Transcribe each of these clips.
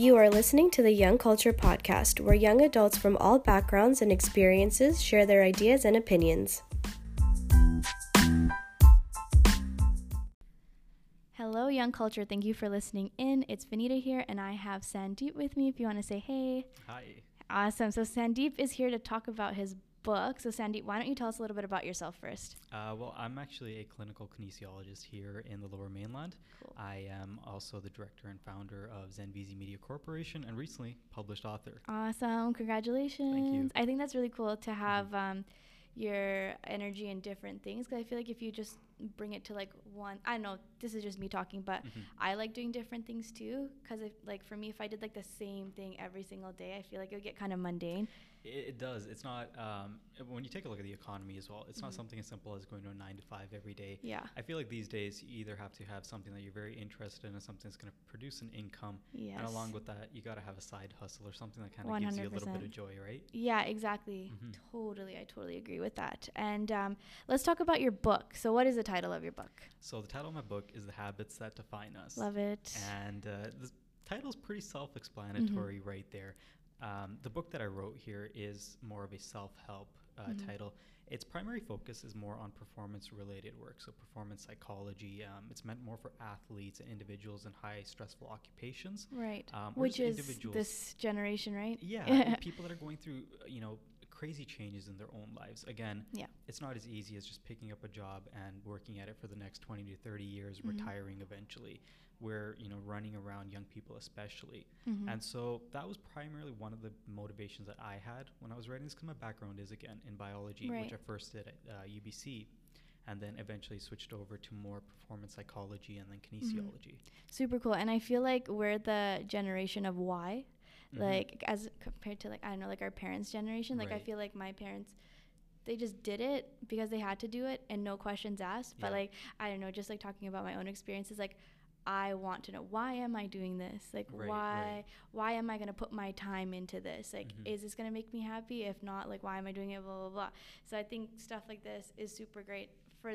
You are listening to the Young Culture Podcast, where young adults from all backgrounds and experiences share their ideas and opinions. Hello, Young Culture. Thank you for listening in. It's Vanita here, and I have Sandeep with me if you want to say hey. Hi. Awesome. So, Sandeep is here to talk about his book. So, Sandy, why don't you tell us a little bit about yourself first? Uh, well, I'm actually a clinical kinesiologist here in the Lower Mainland. Cool. I am also the director and founder of Zenvizi Media Corporation and recently published author. Awesome. Congratulations. Thank you. I think that's really cool to have um, your energy in different things because I feel like if you just bring it to like one, I don't know, this is just me talking, but Mhm. I like doing different things too because if like for me, if I did like the same thing every single day, I feel like it would get kind of mundane. It, it does. It's not, um, when you take a look at the economy as well, it's not Mhm. something as simple as going to a nine to five every day. Yeah. I feel like these days you either have to have something that you're very interested in and something that's going to produce an income. Yes. And along with that, you got to have a side hustle or something that kind of gives you a little bit of joy, right? Yeah, exactly. Mhm. Totally. I totally agree with that. And um, let's talk about your book. So, what is the title of your book? So the title of my book is The Habits That Define Us. Love it. And uh, the title's pretty self-explanatory Mm-hmm. right there. Um, the book that I wrote here is more of a self-help uh, Mhm. title. Its primary focus is more on performance-related work, so performance psychology. Um, it's meant more for athletes and individuals in high stressful occupations. right. um, Which is this generation, right? Yeah, people that are going through, uh, you know, crazy changes in their own lives. Again, Yeah. it's not as easy as just picking up a job and working at it for the next 20 to 30 years, Mhm. retiring eventually. We're, you know, running around young people especially. Mhm. And so that was primarily one of the motivations that I had when I was writing this because my background is, again, in biology, Right. which I first did at uh, UBC. And then eventually switched over to more performance psychology and then Mm-hmm. kinesiology. Super cool. And I feel like we're the generation of why. Mhm. Like, as compared to, like, I don't know, like our parents' generation. Like, I feel like my parents. They just did it because they had to do it and no questions asked. But like I don't know, just like talking about my own experiences, like I want to know why am I doing this? Like Right, why right. why am I gonna put my time into this? Like Mhm. is this gonna make me happy? If not, like why am I doing it? Blah blah blah. So I think stuff like this is super great for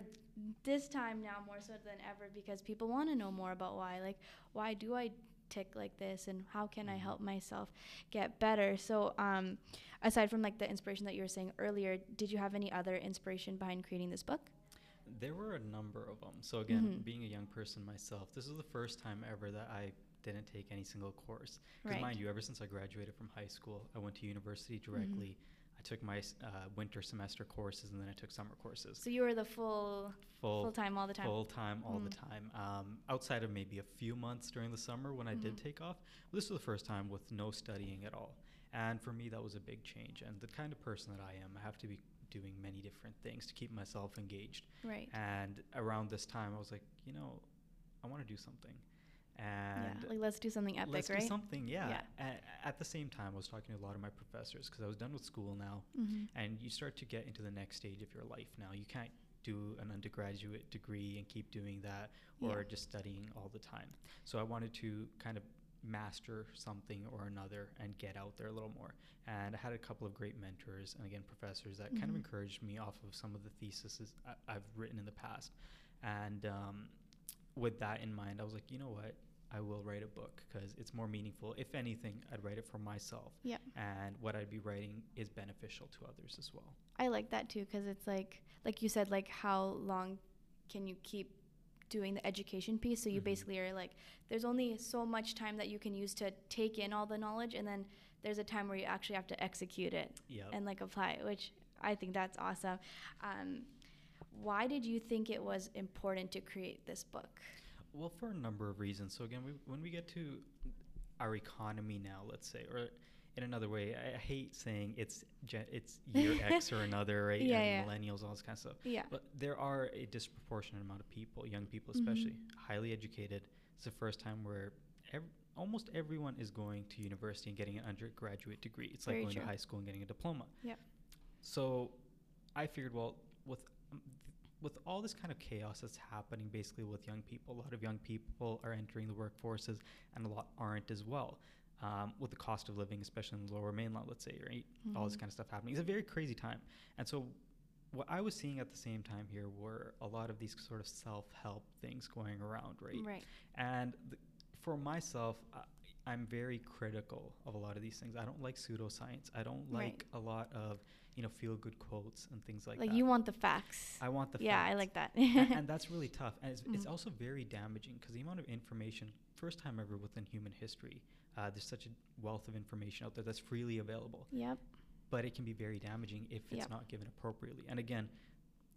this time now more so than ever because people want to know more about why. Like why do I tick like this and how can I Mhm. help myself get better? So um aside from like the inspiration that you were saying earlier, did you have any other inspiration behind creating this book? There were a number of them. So again, Mhm. being a young person myself, this is the first time ever that I didn't take any single course. Because Right. mind you, ever since I graduated from high school, I went to university Mm-hmm. directly. I took my uh, winter semester courses and then I took summer courses. So you were the full full full time all the time. full time all the Mm. time. Um, outside of maybe a few months during the summer when I did Mhm. take off, this was the first time with no studying at all. And for me, that was a big change. And the kind of person that I am, I have to be doing many different things to keep myself engaged. Right. And around this time, I was like, you know, I want to do something. And yeah. Like let's do something epic, let's right? do something, yeah. Yeah. A- at the same time, I was talking to a lot of my professors because I was done with school now. Mhm. And you start to get into the next stage of your life now. You can't do an undergraduate degree and keep doing that or Yeah. just studying all the time. So I wanted to kind of master something or another and get out there a little more. And I had a couple of great mentors and again professors that kind of Mhm. encouraged me off of some of the theses I- I've written in the past. And um, with that in mind, I was like, you know what? I will write a book because it's more meaningful. If anything, I'd write it for myself. Yeah. And what I'd be writing is beneficial to others as well. I like that too because it's like like you said like how long can you keep doing the education piece so you Mhm. basically are like there's only so much time that you can use to take in all the knowledge and then there's a time where you actually have to execute it Yeah. and like apply it which i think that's awesome um, why did you think it was important to create this book Well, for a number of reasons. So again, we, when we get to our economy now, let's say, or in another way, I, I hate saying it's gen- it's year X or another, right? Yeah, and yeah. millennials, all this kind of stuff. yeah But there are a disproportionate amount of people, young people Mhm. especially, highly educated. It's the first time where ev- almost everyone is going to university and getting an undergraduate degree. It's like Very going true. to high school and getting a diploma. Yep. So I figured, well, with um, with all this kind of chaos that's happening basically with young people, a lot of young people are entering the workforces and a lot aren't as well. Um, with the cost of living, especially in the lower mainland, let's say, right? All this Mhm. kind of stuff happening. It's a very crazy time. And so what I was seeing at the same time here were a lot of these sort of self help things going around, right? right And th- for myself, uh, I'm very critical of a lot of these things. I don't like pseudoscience. I don't Right. like a lot of you know feel good quotes and things like, Like, that. Like you want the facts. I want the facts. yeah, I like that. and, and that's really tough. And it's, it's Mhm. also very damaging because the amount of information, first time ever within human history, uh, there's such a wealth of information out there that's freely available. Yep. But it can be very damaging if it's Yep. not given appropriately. And again,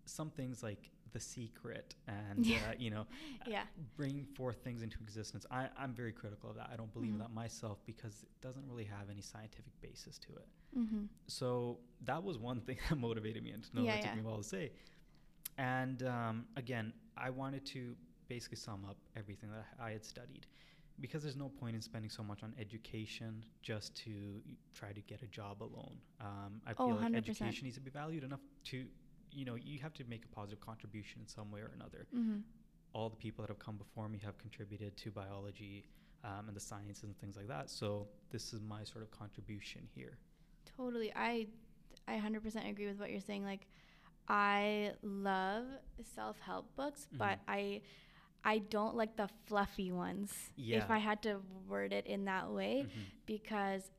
some things like the secret and Yeah. uh, you know uh, Yeah. bring forth things into existence I, i'm very critical of that i don't believe in Mhm. that myself because it doesn't really have any scientific basis to it Mm-hmm. so that was one thing that motivated me, and know Yeah, that took yeah. me a while to say. And um, again, I wanted to basically sum up everything that I had studied, because there's no point in spending so much on education just to try to get a job alone. Um, I Oh, feel like 100%. education needs to be valued enough to, you know, you have to make a positive contribution in some way or another. Mm-hmm. All the people that have come before me have contributed to biology um, and the sciences and things like that. So this is my sort of contribution here. Totally. I I 100% agree with what you're saying. Like I love self-help books, but Mhm. I I don't like the fluffy ones. Yeah. If I had to word it in that way Mhm. because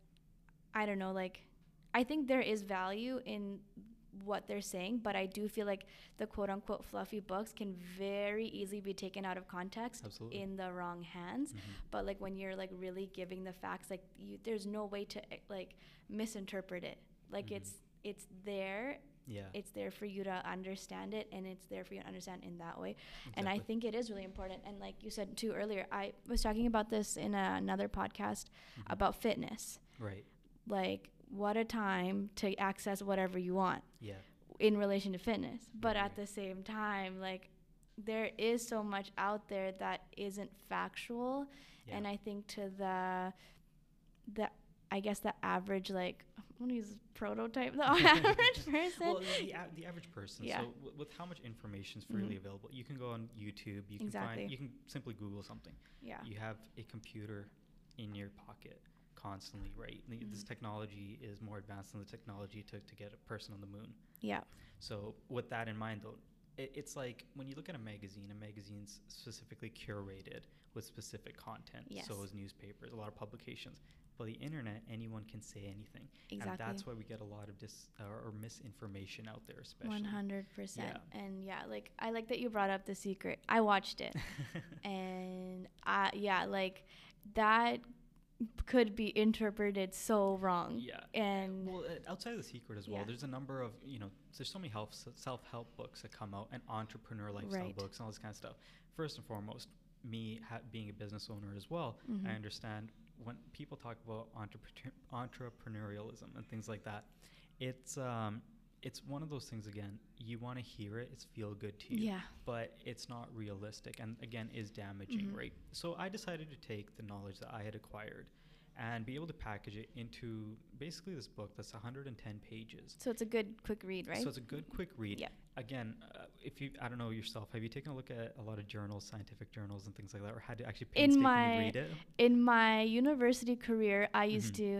I don't know like I think there is value in what they're saying, but I do feel like the quote unquote fluffy books can very easily be taken out of context Absolutely. in the wrong hands Mhm. but like when you're like really giving the facts like you, there's no way to eh, like misinterpret it like Mhm. it's it's there Yeah. it's there for you to understand it and it's there for you to understand in that way and i think it is really important and like you said too earlier i was talking about this in a, another podcast Mhm. about fitness right. like what a time to access whatever you want Yeah. in relation to fitness but Right, at the same time like there is so much out there that isn't factual Yeah. and i think to the the i guess the average like i'm gonna use prototype the average person well, the, a- the average person. Yeah. So w- with how much information is freely Mhm. available, you can go on YouTube. You can Exactly. find. You can simply Google something. yeah You have a computer in your pocket constantly, right? The- This mm-hmm. technology is more advanced than the technology to, to get a person on the moon. yeah So with that in mind, though, it, it's like when you look at a magazine, a magazine's specifically curated with specific content. Yes. So is newspapers, a lot of publications. But the internet, anyone can say anything, and exactly that's why we get a lot of dis or, or misinformation out there, especially. 100% Yeah. and yeah like i like that you brought up the secret i watched it and I yeah like that could be interpreted so wrong yeah. and Well, uh, outside of the secret as well, Yeah. there's a number of you know, there's so many help self help books that come out and entrepreneur lifestyle Right. books and all this kind of stuff. First and foremost, me ha- being a business owner as well, Mhm. I understand when people talk about entrepreneur- entrepreneurialism and things like that. It's um, it's one of those things again. You want to hear it; it's feel good to you. yeah but it's not realistic and again is damaging Mhm. right so i decided to take the knowledge that i had acquired and be able to package it into basically this book that's 110 pages so it's a good quick read right so it's a good quick read Yeah. Again uh, if you i don't know yourself have you taken a look at a lot of journals scientific journals and things like that or had to actually In painstakingly my- read it in my university career i used Mhm. to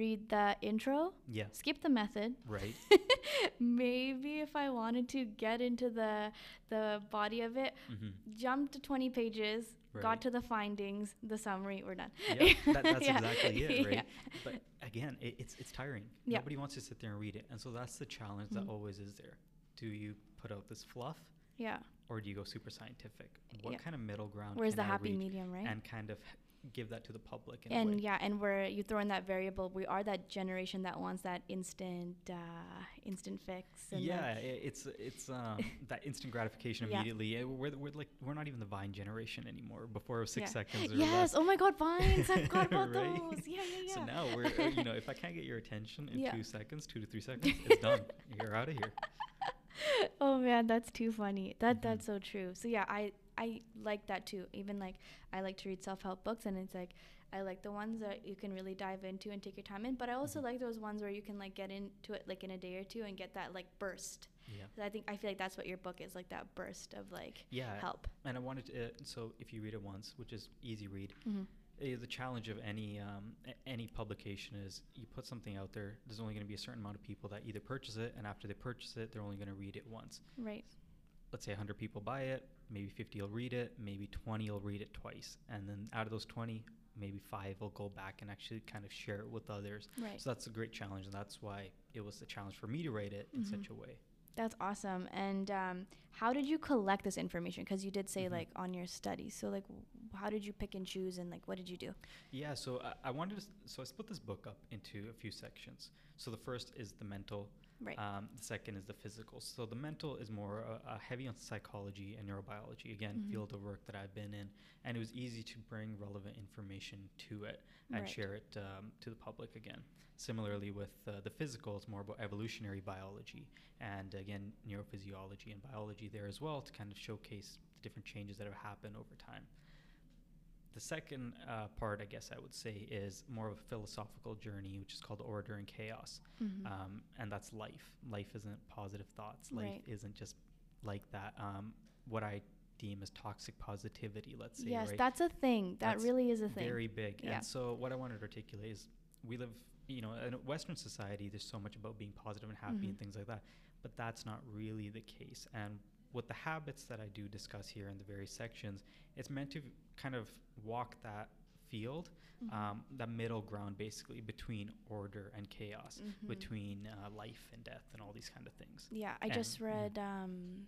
read the intro yeah skip the method right maybe if i wanted to get into the the body of it hmm jump to 20 pages Right. got to the findings the summary we're done yeah that, that's Yeah. exactly it right Yeah. but again it, it's it's tiring Yeah. nobody wants to sit there and read it and so that's the challenge that Mhm. always is there do you put out this fluff yeah or do you go super scientific what Yeah. kind of middle ground where's the I happy medium right and kind of give that to the public and yeah and where you throw in that variable we are that generation that wants that instant uh instant fix and yeah, it's it's um, that instant gratification immediately. Uh, We're, we're like we're not even the Vine generation anymore. Before it was six Yeah. seconds or yes oh my god vines i forgot about Right? those yeah yeah yeah So now we're uh, you know if I can't get your attention in Yeah. two seconds, two to three seconds, it's done. You're out of here. oh man that's too funny that Mhm. that's so true so yeah i i like that too even like i like to read self-help books and it's like i like the ones that you can really dive into and take your time in but i also Mhm. like those ones where you can like get into it like in a day or two and get that like burst Yeah. i think i feel like that's what your book is like that burst of like Yeah. help And I wanted to. Uh, so if you read it once, which is easy read, mm-hmm. Uh, the challenge of any um, any publication is you put something out there. There's only going to be a certain amount of people that either purchase it, and after they purchase it, they're only going to read it once. right Let's say 100 people buy it, maybe 50 will read it, maybe 20 will read it twice, and then out of those 20, maybe five will go back and actually kind of share it with others. Right. So that's a great challenge, and that's why it was a challenge for me to write it in Mhm. such a way. That's awesome. And um, how did you collect this information? Because you did say Mhm. like on your studies. So like, how did you pick and choose, and like, what did you do? Yeah, so I, I wanted to, so I split this book up into a few sections. So the first is the mental, Right. um, the second is the physical. So the mental is more uh, uh, heavy on psychology and neurobiology, again, Mhm. field of work that I've been in, and it was easy to bring relevant information to it and Right. share it um, to the public again. Similarly, with uh, the physical, it's more about evolutionary biology and again neurophysiology and biology there as well to kind of showcase the different changes that have happened over time. The second uh, part, I guess I would say, is more of a philosophical journey, which is called Order and Chaos. Mhm. Um, and that's life. Life isn't positive thoughts. Life Right. isn't just like that. Um, what I deem as toxic positivity, let's say. yes, right? that's a thing. That That's really is a thing. Very big. Yeah. And so what I wanted to articulate is we live, you know, in a Western society, there's so much about being positive and happy and Mhm. things like that. But that's not really the case. And with the habits that I do discuss here in the various sections, it's meant to kind of walk that field, Mhm. um, that middle ground basically between order and chaos, Mhm. between uh, life and death and all these kind of things. Yeah, I And- just mhm. read um,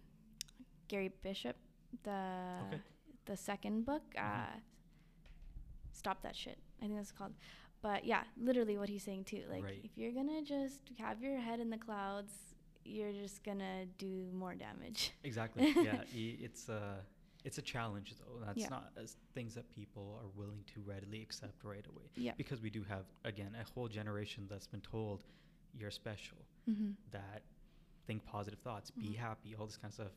Gary Bishop, the Okay. the second book. Uh, Stop that shit. I think that's called. But yeah, literally what he's saying too. Like Right. if you're gonna just have your head in the clouds, you're just gonna do more damage. Exactly. yeah, it's a it's a challenge though. That's Yeah. not as things that people are willing to readily accept right away. Yeah. Because we do have again a whole generation that's been told you're special, Mm-hmm. that think positive thoughts, be Mhm. happy, all this kind of stuff.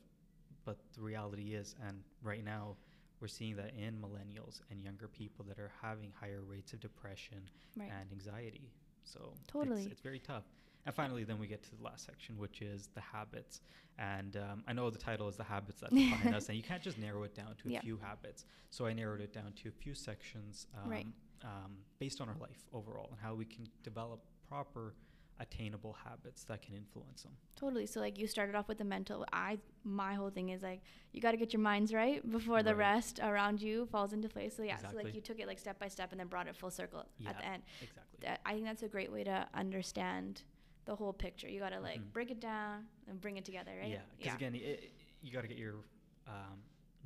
But the reality is, and right now we're seeing that in millennials and younger people that are having higher rates of depression Right. and anxiety. So Totally. it's, it's very tough. And finally, then we get to the last section, which is the habits. And um, I know the title is the habits that define us, and you can't just narrow it down to a Yeah. few habits. So I narrowed it down to a few sections um, Right. um, based on our life overall and how we can develop proper, attainable habits that can influence them. Totally. So like you started off with the mental. I my whole thing is like you got to get your minds right before the rest around you falls into place. So yeah, so Exactly. like you took it like step by step and then brought it full circle Yeah, at the end. Exactly. I think that's a great way to understand the whole picture. You got to like Mhm. break it down and bring it together, right? Yeah, because again, it, you got to get your um,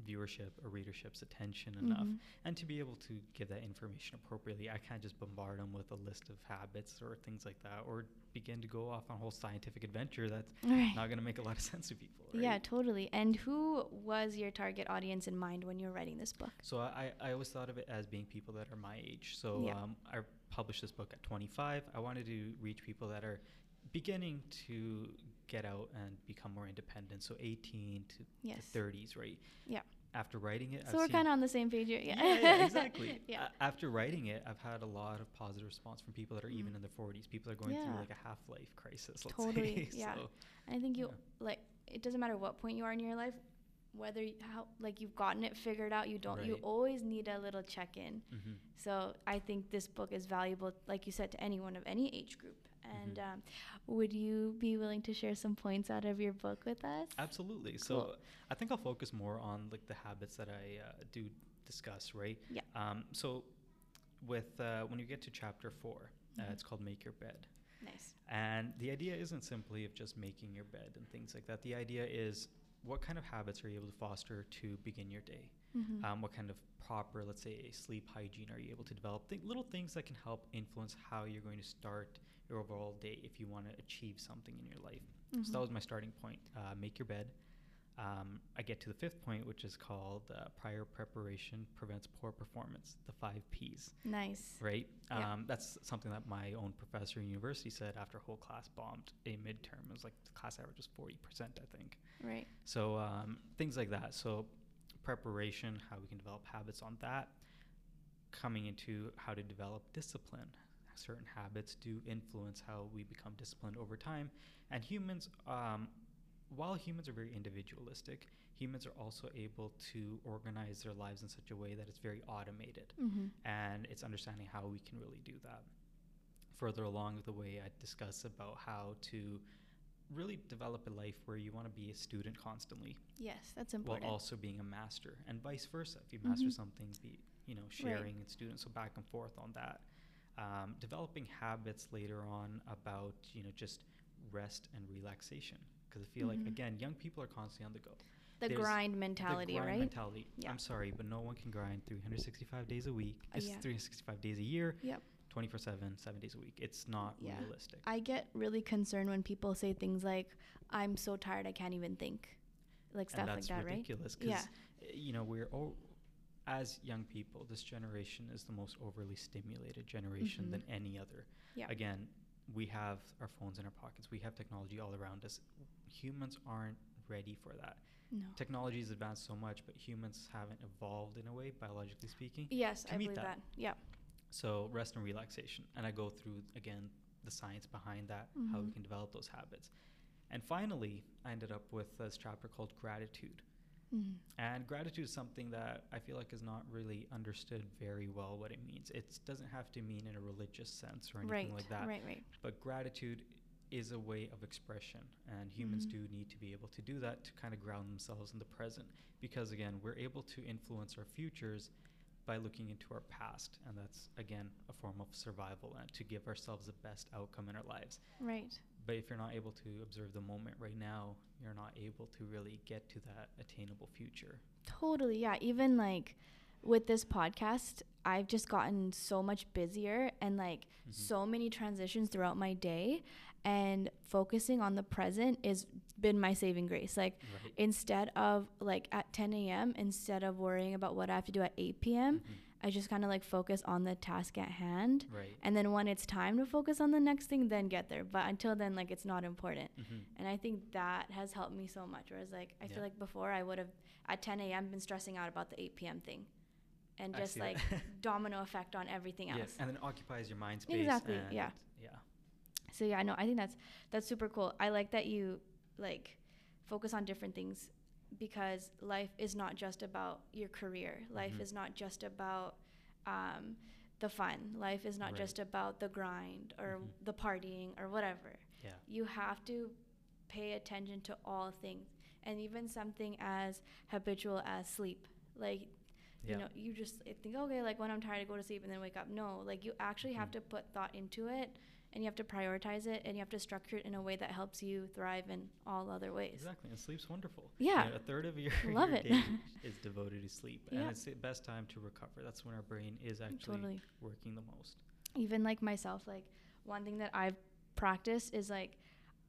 viewership or readership's attention enough, Mhm. and to be able to give that information appropriately, I can't just bombard them with a list of habits or things like that, or begin to go off on a whole scientific adventure that's Right. not going to make a lot of sense to people. Right? Yeah, totally. And who was your target audience in mind when you were writing this book? So I, I always thought of it as being people that are my age. So Yeah. um, I published this book at 25. I wanted to reach people that are beginning to get out and become more independent. So 18 to Yes. the 30s, right? Yeah. After writing it, So we're kind of on the same page here. Yeah. yeah, yeah, exactly. yeah. A- after writing it, I've had a lot of positive response from people that are even Mhm. in their 40s. People are going through like a half-life crisis. Let's Totally, say. yeah. So, And I think you Yeah. like it doesn't matter what point you are in your life, whether you, how like you've gotten it figured out, you don't. You always need a little check in. mhm. So I think this book is valuable, like you said, to anyone of any age group. And Mhm. um, would you be willing to share some points out of your book with us? Absolutely. Cool. So I think I'll focus more on like the habits that I uh, do discuss, right? Yeah. Um, so with uh, when you get to chapter 4 uh, Mhm. it's called "Make Your Bed," Nice. and the idea isn't simply of just making your bed and things like that. The idea is what kind of habits are you able to foster to begin your day? Mhm. Um, what kind of proper, let's say, sleep hygiene are you able to develop? Th- little things that can help influence how you're going to start your overall day if you want to achieve something in your life. So that was my starting point. Uh, make your bed. Um, I get to the fifth point, which is called uh, prior preparation prevents poor performance. The five P's, Nice. right? Yeah. Um, that's something that my own professor in university said after a whole class bombed a midterm. It was like the class average was forty percent, I think. Right. So um, things like that. So preparation, how we can develop habits on that. Coming into how to develop discipline. Certain habits do influence how we become disciplined over time. And humans, um, while humans are very individualistic, humans are also able to organize their lives in such a way that it's very automated. Mm-hmm. And it's understanding how we can really do that. Further along the way, I discuss about how to really develop a life where you want to be a student constantly Yes, that's important. while also being a master and vice versa if you master Mhm. something be you know sharing and students so back and forth on that um, developing habits later on about you know just rest and relaxation because i feel like Mhm. again young people are constantly on the go The There's grind the mentality, grind right? mentality Yeah. i'm sorry but no one can grind 365 days a week Uh, it's yeah. 365 days a year Yep. 24 7 7 days a week it's not Yeah. realistic I get really concerned when people say things like, "I'm so tired, I can't even think," like stuff like that, right? ridiculous because Yeah. you know we're all as young people this generation is the most overly stimulated generation Mhm. than any other Yeah. again we have our phones in our pockets we have technology all around us humans aren't ready for that No. technology has advanced so much but humans haven't evolved in a way biologically speaking Yes, to I meet believe that. that. Yeah. so rest and relaxation and i go through again the science behind that how we Mhm. can develop those habits and finally i ended up with this chapter called gratitude Mhm. and gratitude is something that I feel like is not really understood very well what it means. It doesn't have to mean in a religious sense or anything Right. like that. Right. Right. But gratitude is a way of expression, and humans Mhm. do need to be able to do that to kind of ground themselves in the present. Because again, we're able to influence our futures by looking into our past, and that's again a form of survival and to give ourselves the best outcome in our lives. Right. But if you're not able to observe the moment right now, you're not able to really get to that attainable future. Totally. Yeah. Even like with this podcast, I've just gotten so much busier and like Mhm. so many transitions throughout my day. And focusing on the present is been my saving grace. Like Right. instead of like at 10 a.m., instead of worrying about what I have to do at 8 p.m., Mhm. I just kind of like focus on the task at hand. Right. And then when it's time to focus on the next thing, then get there. But until then, like it's not important. Mhm. And I think that has helped me so much. Whereas, like, I Yeah. feel like before I would have at 10 a.m. been stressing out about the 8 p.m. thing, and I just like domino effect on everything else. and then occupies your mind space. Exactly, yeah. Yeah. So yeah, no, I think that's that's super cool. I like that you like focus on different things because life is not just about your career. Life Mhm. is not just about um, the fun. Life is not Right. just about the grind or Mhm. the partying or whatever. Yeah. you have to pay attention to all things and even something as habitual as sleep like Yeah. you know you just think okay like when i'm tired i go to sleep and then wake up no like you actually have Mhm. to put thought into it and you have to prioritize it and you have to structure it in a way that helps you thrive in all other ways Exactly. And sleep's wonderful. Yeah. You know, a third of your, Love your it. day is devoted to sleep. Yeah. And it's the best time to recover. That's when our brain is actually Totally. working the most. even like myself like one thing that i've practiced is like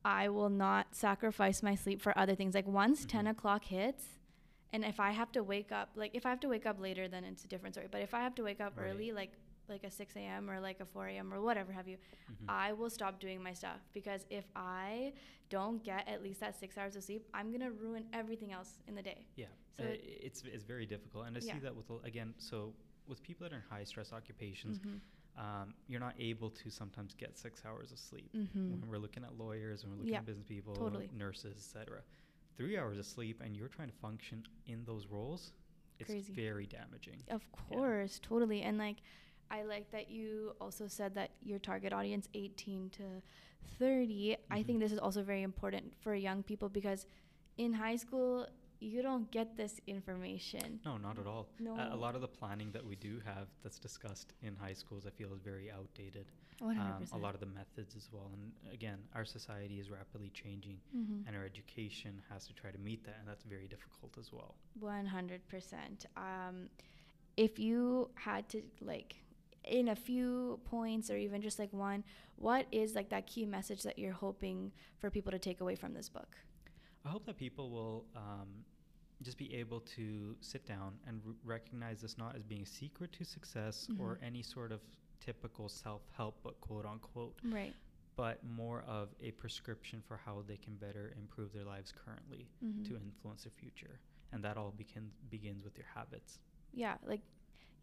i will not sacrifice my sleep for other things like once 10 Mhm. o'clock hits and if i have to wake up like if i have to wake up later then it's a different story but if i have to wake up Right. early like like a 6 a.m or like a 4 a.m or whatever have you Mhm. i will stop doing my stuff because if i don't get at least that six hours of sleep i'm gonna ruin everything else in the day Yeah, So uh, it- it's it's very difficult, and I Yeah. see that with again. So with people that are in high stress occupations, Mhm. um, you're not able to sometimes get six hours of sleep. Mhm. When we're looking at lawyers, when we're looking Yeah, at business people, totally. nurses, etc. Three hours of sleep, and you're trying to function in those roles. It's Crazy. very damaging. Of course, totally. And like I like that you also said that your target audience 18 to 30. I Mhm. think this is also very important for young people because in high school you don't get this information. No, not at all. No. A, a lot of the planning that we do have that's discussed in high schools, I feel, is very outdated. 100%. Um, a lot of the methods as well. And again, our society is rapidly changing, Mhm. and our education has to try to meet that, and that's very difficult as well. 100%. Um, if you had to like in a few points or even just like one, what is like that key message that you're hoping for people to take away from this book? I hope that people will um, just be able to sit down and r- recognize this not as being a secret to success or Mhm. any sort of typical self-help book, quote unquote, Right. but more of a prescription for how they can better improve their lives currently Mhm. to influence their future. And that all begin, begins with your habits. yeah, like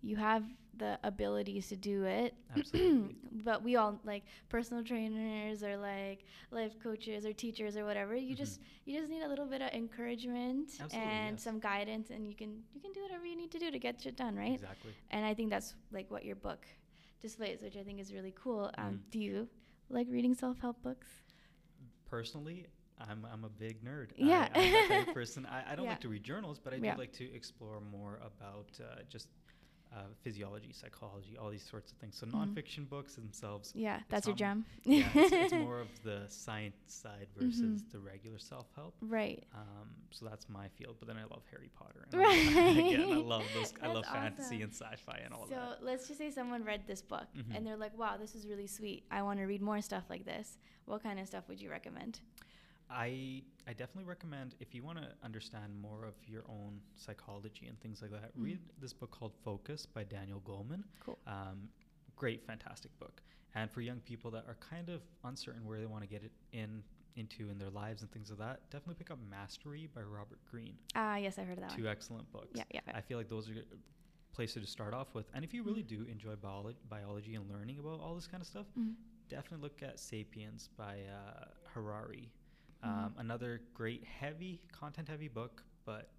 you have the abilities to do it. Absolutely. but we all like personal trainers or like life coaches or teachers or whatever. You Mhm. just you just need a little bit of encouragement Absolutely, and yes. some guidance and you can you can do whatever you need to do to get shit done, right? Exactly. And I think that's like what your book displays, which I think is really cool. Um, Mhm. do you like reading self-help books? Personally, I'm, I'm a big nerd. Yeah. I, I'm that type of person. I, I don't Yeah. like to read journals, but I do Yeah. like to explore more about uh, just uh, physiology, psychology, all these sorts of things. So Mhm. nonfiction books themselves. Yeah, that's your jam. yeah, it's, it's more of the science side versus Mhm. the regular self help. right. Um, so that's my field. But then I love Harry Potter. And Right. I again, I love those. I love fantasy and sci-fi and all so that. So let's just say someone read this book Mhm. and they're like, "Wow, this is really sweet. I want to read more stuff like this." What kind of stuff would you recommend? I I definitely recommend if you want to understand more of your own psychology and things like that, Mhm. read this book called Focus by Daniel Goleman. Cool. Um, great, fantastic book. And for young people that are kind of uncertain where they want to get it in into in their lives and things like that, definitely pick up Mastery by Robert Greene. Ah, yes, I heard of that Two one. excellent books. Yeah, yeah. I feel like those are places to start off with. And if you really do enjoy biolo- biology and learning about all this kind of stuff, Mhm. definitely look at Sapiens by uh, Harari. Mhm. Um, another great, heavy, content heavy book, but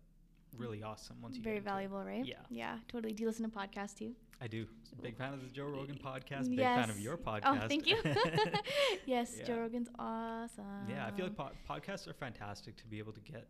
really awesome once you Very into it. valuable, right? Yeah. Yeah, totally. Do you listen to podcasts too? I do. Big fan of the Joe Rogan podcast. Big yes. fan of your podcast. Oh, thank you. yes, Yeah. Joe Rogan's awesome. Yeah, I feel like po- podcasts are fantastic to be able to get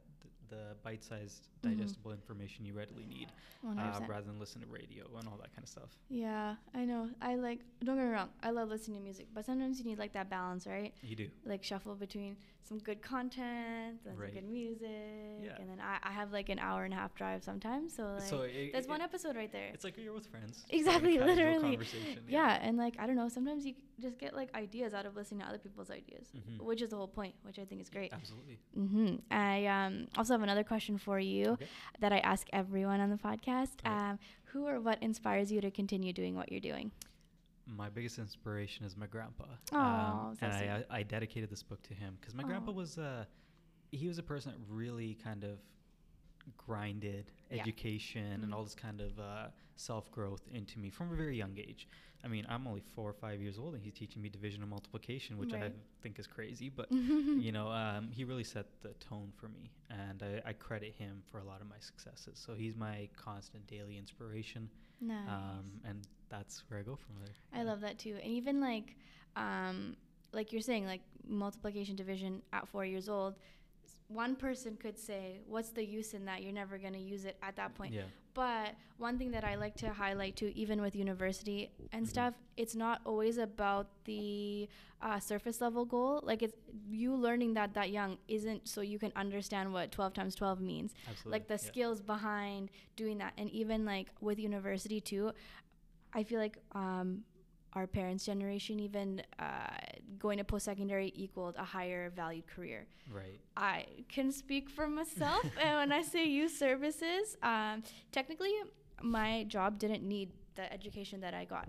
the bite-sized, Mhm. digestible information you readily need, uh, rather than listen to radio and all that kind of stuff. Yeah, I know. I like. Don't get me wrong. I love listening to music, but sometimes you need like that balance, right? You do. Like shuffle between some good content and Right. some good music, Yeah. and then I, I have like an hour and a half drive sometimes. So like, so it, that's it- one episode right there. It's like you're with friends. just having a Exactly, literally. conversation, yeah. and like I don't know. Sometimes you just get like ideas out of listening to other people's ideas, Mhm. which is the whole point, which I think is great. Absolutely. hmm I um, also have another question for you Okay. that I ask everyone on the podcast. Um, who or what inspires you to continue doing what you're doing? My biggest inspiration is my grandpa. Aw, so and. I, I dedicated this book to him because my grandpa Aw. was uh, he was a person that really kind of grinded Yeah. education Mhm. and all this kind of uh, self growth into me from a very young age. I mean, I'm only four or five years old, and he's teaching me division and multiplication, which I think is crazy. But you know, um, he really set the tone for me, and I, I credit him for a lot of my successes. So he's my constant daily inspiration, nice. um, and that's where I go from there. I love that too. And even like, um, like you're saying, like multiplication division at four years old, one person could say, "What's the use in that? You're never gonna use it at that point." Yeah. But one thing that I like to highlight too, even with university and Mhm. stuff, it's not always about the uh, surface level goal. Like it's you learning that that young isn't so you can understand what 12 times 12 means. Absolutely. Like the yeah. skills behind doing that, and even like with university too, I feel like um, our parents' generation, even uh, going to post secondary equaled a higher valued career. Right. I can speak for myself. and when I say youth services, um, technically, my job didn't need the education that I got.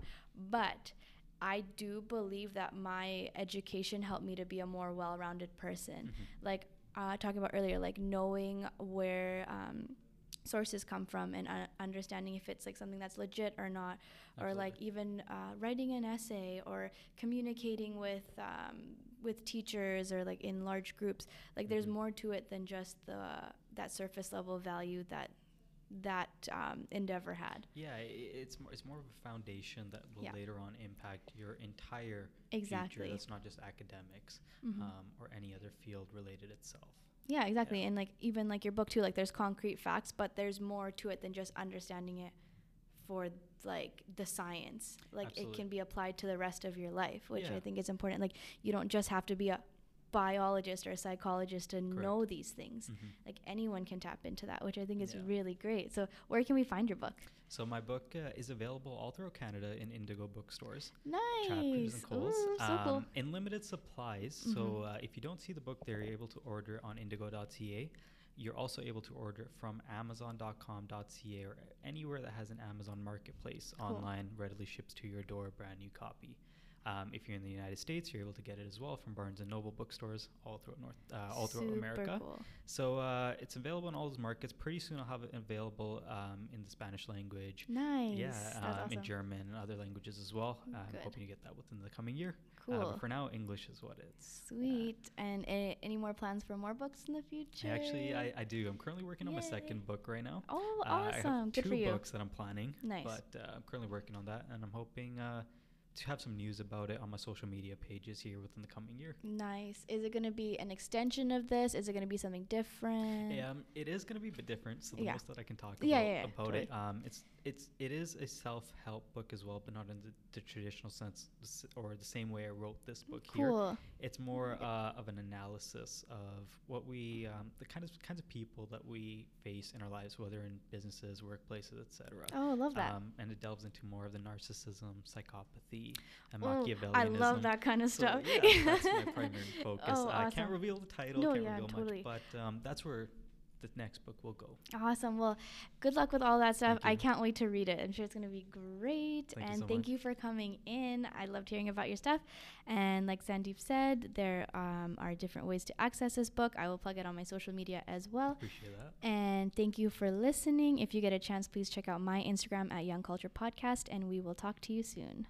But I do believe that my education helped me to be a more well rounded person. Mhm. Like, uh, talking about earlier, like knowing where. Um, sources come from and uh, understanding if it's like something that's legit or not or like even uh, writing an essay or communicating with um, with teachers or like in large groups like there's Mhm. more to it than just the that surface level value that that um, endeavor had Yeah, it's more, it's more of a foundation that will Yeah. later on impact your entire Exactly. future. That's not just academics Mhm. um, or any other field related itself. Yeah exactly yeah. and like even like your book too like there's concrete facts but there's more to it than just understanding it for like the science like it can be applied to the rest of your life which Yeah. i think is important like you don't just have to be a biologist or a psychologist to know these things Mhm. like anyone can tap into that which i think is Yeah. really great so where can we find your book So my book uh, is available all throughout Canada in Indigo bookstores, nice Chapters and Coles, Ooh, so cool um, in limited supplies. So Mhm. uh, if you don't see the book there, you're able to order on Indigo.ca. You're also able to order from Amazon.com.ca or anywhere that has an Amazon marketplace Cool. online. Readily ships to your door, a brand new copy. Um, if you're in the United States, you're able to get it as well from Barnes and Noble bookstores all throughout North, uh, all throughout Super America. cool. So uh, it's available in all those markets. Pretty soon, I'll have it available um, in the Spanish language. nice Yeah, um, awesome. in German and other languages as well. Uh, I'm hoping to get that within the coming year. cool Uh, but for now, English is what it's. sweet and any more plans for more books in the future I actually, I, I do. I'm currently working on my second book right now. oh Uh, I awesome have good two for you books that I'm planning. Nice. But uh, I'm currently working on that, and I'm hoping uh, to have some news about it on my social media pages here within the coming year. Nice. Is it going to be an extension of this? Is it going to be something different? Um, it is going to be a bit different. So the Yeah. most that I can talk Yeah, about, yeah, yeah, about it, um, it's it's it is a self-help book as well, but not in the, the traditional sense or the same way I wrote this book here. Cool. It's more uh, of an analysis of what we, um, the kind of kinds of people that we face in our lives, whether in businesses, workplaces, etc. Oh, I love that. Um, and it delves into more of the narcissism, psychopathy, and Oh, Machiavellianism. I love that kind of So, stuff. yeah, that's my primary focus. Oh, I can't reveal the title, No, can't yeah, reveal totally. much, but um, that's where the next book will go. Awesome. Well, good luck with all that stuff. I can't wait to read it. I'm sure it's going to be great. Thank you and so thank much. you for coming in. I loved hearing about your stuff. And like Sandeep said, there um, are different ways to access this book. I will plug it on my social media as well. Appreciate that. And thank you for listening. If you get a chance, please check out my Instagram at Young Culture Podcast, and we will talk to you soon.